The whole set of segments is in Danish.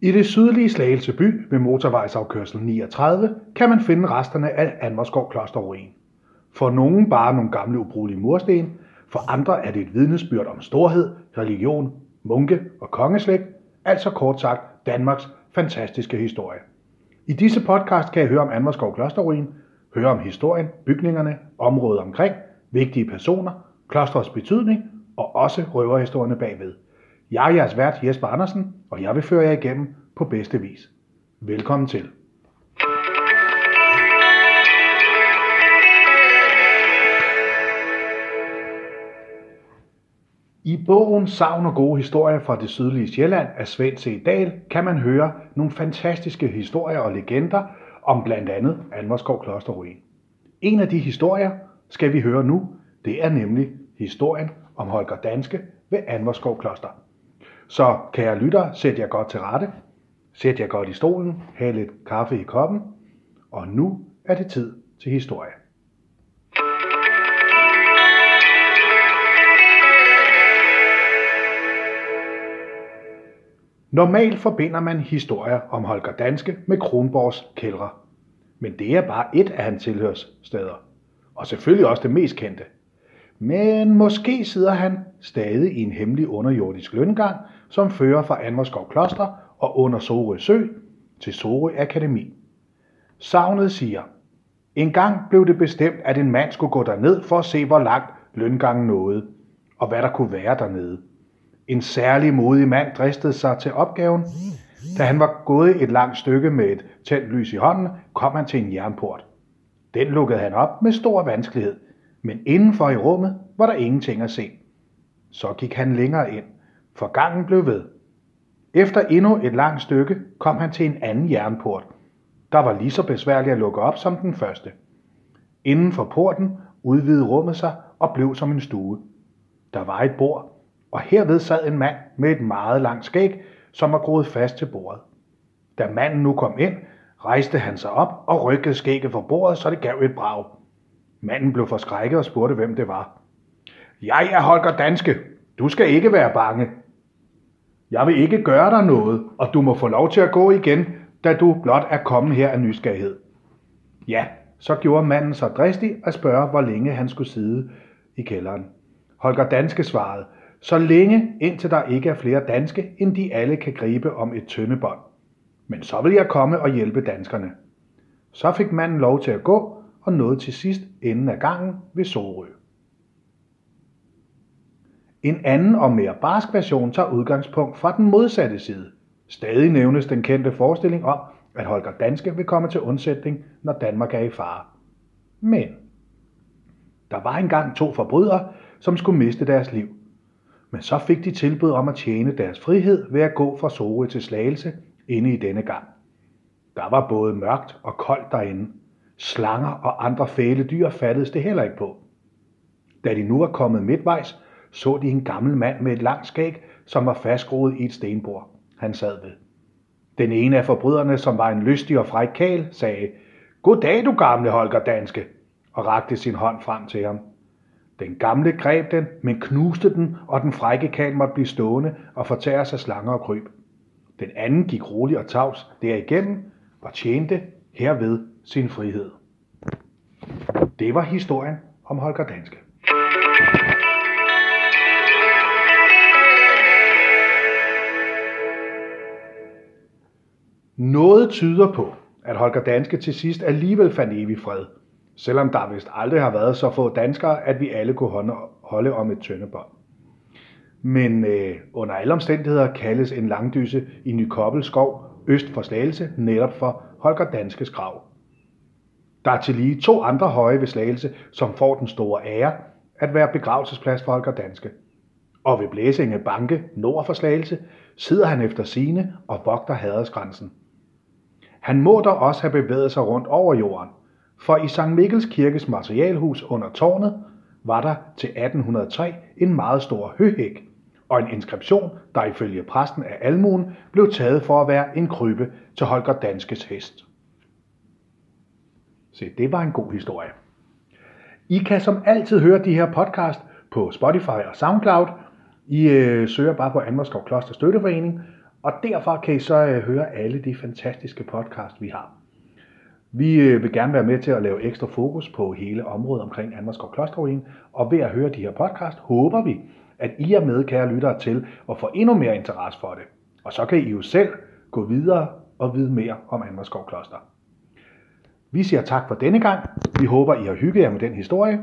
I det sydlige Slagelse by ved motorvejsafkørsel 39 kan man finde resterne af Anvarskov Klosterruin. For nogen bare nogle gamle ubrugelige mursten, for andre er det et vidnesbyrd om storhed, religion, munke og kongeslægt, altså kort sagt Danmarks fantastiske historie. I disse podcast kan I høre om Anvarskov Klosterruin, høre om historien, bygningerne, området omkring, vigtige personer, klostrets betydning og også røverhistorierne bagved. Jeg er jeres vært Jesper Andersen, og jeg vil føre jer igennem på bedste vis. Velkommen til. I bogen Savn og gode historier fra det sydlige Sjælland af Svend C. Dahl kan man høre nogle fantastiske historier og legender om blandt andet Almerskov Klosterruin. En af de historier skal vi høre nu. Det er nemlig historien om Holger Danske ved Anvarskov Kloster. Så kære lytter, sæt jer godt til rette, sæt jer godt i stolen, have lidt kaffe i koppen, og nu er det tid til historie. Normalt forbinder man historier om Holger Danske med Kronborgs kældre. Men det er bare et af hans tilhørssteder. Og selvfølgelig også det mest kendte. Men måske sidder han stadig i en hemmelig underjordisk løngang, som fører fra Anvarskov Kloster og under Sorø Sø til Sorø Akademi. Savnet siger, en gang blev det bestemt, at en mand skulle gå derned for at se, hvor langt løngangen nåede, og hvad der kunne være dernede. En særlig modig mand dristede sig til opgaven. Da han var gået et langt stykke med et tændt lys i hånden, kom han til en jernport. Den lukkede han op med stor vanskelighed, men indenfor i rummet var der ingenting at se. Så gik han længere ind, for gangen blev ved. Efter endnu et langt stykke kom han til en anden jernport, der var lige så besværlig at lukke op som den første. Inden for porten udvidede rummet sig og blev som en stue. Der var et bord, og herved sad en mand med et meget langt skæg, som var groet fast til bordet. Da manden nu kom ind, rejste han sig op og rykkede skægget fra bordet, så det gav et brag. Manden blev forskrækket og spurgte, hvem det var. Jeg er Holger Danske. Du skal ikke være bange. Jeg vil ikke gøre dig noget, og du må få lov til at gå igen, da du blot er kommet her af nysgerrighed. Ja, så gjorde manden så dristig at spørge, hvor længe han skulle sidde i kælderen. Holger Danske svarede, så længe indtil der ikke er flere danske, end de alle kan gribe om et tøndebånd. Men så vil jeg komme og hjælpe danskerne. Så fik manden lov til at gå og nåede til sidst enden af gangen ved Sorø. En anden og mere barsk version tager udgangspunkt fra den modsatte side. Stadig nævnes den kendte forestilling om, at Holger Danske vil komme til undsætning, når Danmark er i fare. Men der var engang to forbrydere, som skulle miste deres liv. Men så fik de tilbud om at tjene deres frihed ved at gå fra Sorø til Slagelse inde i denne gang. Der var både mørkt og koldt derinde. Slanger og andre fæle dyr fattedes det heller ikke på. Da de nu var kommet midtvejs, så de en gammel mand med et langt skæg, som var fastgroet i et stenbord, han sad ved. Den ene af forbryderne, som var en lystig og fræk kæl, sagde, Goddag, du gamle Holger Danske, og rakte sin hånd frem til ham. Den gamle greb den, men knuste den, og den frække kæl måtte blive stående og fortære sig slanger og kryb. Den anden gik rolig og tavs derigennem og tjente herved sin frihed. Det var historien om Holger Danske. Noget tyder på, at Holger Danske til sidst alligevel fandt evig fred, selvom der vist aldrig har været så få danskere, at vi alle kunne holde om et tøndebånd. Men øh, under alle omstændigheder kaldes en langdyse i Nykobbel skov øst for Slagelse netop for Holger Danskes grav. Der er til lige to andre høje ved Slagelse, som får den store ære at være begravelsesplads for Holger Danske. Og ved Blæsinge Banke nord for Slagelse sidder han efter sine og vogter Hadersgrænsen. Han må dog også have bevæget sig rundt over jorden, for i St. Mikkels Kirkes materialhus under tårnet var der til 1803 en meget stor høhæk og en inskription, der ifølge præsten af almuen blev taget for at være en krybbe til Holger Danskes hest. Se, det var en god historie. I kan som altid høre de her podcast på Spotify og SoundCloud. I øh, søger bare på Anvarskov Kloster Støtteforening, Og derfor kan I så øh, høre alle de fantastiske podcasts, vi har. Vi øh, vil gerne være med til at lave ekstra fokus på hele området omkring Anmarskov Klosterruin, og ved at høre de her podcast, håber vi, at I er med, kære lyttere, til at få endnu mere interesse for det. Og så kan I jo selv gå videre og vide mere om Anmarskov Kloster. Vi siger tak for denne gang. Vi håber, I har hygget jer med den historie.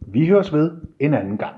Vi høres ved en anden gang.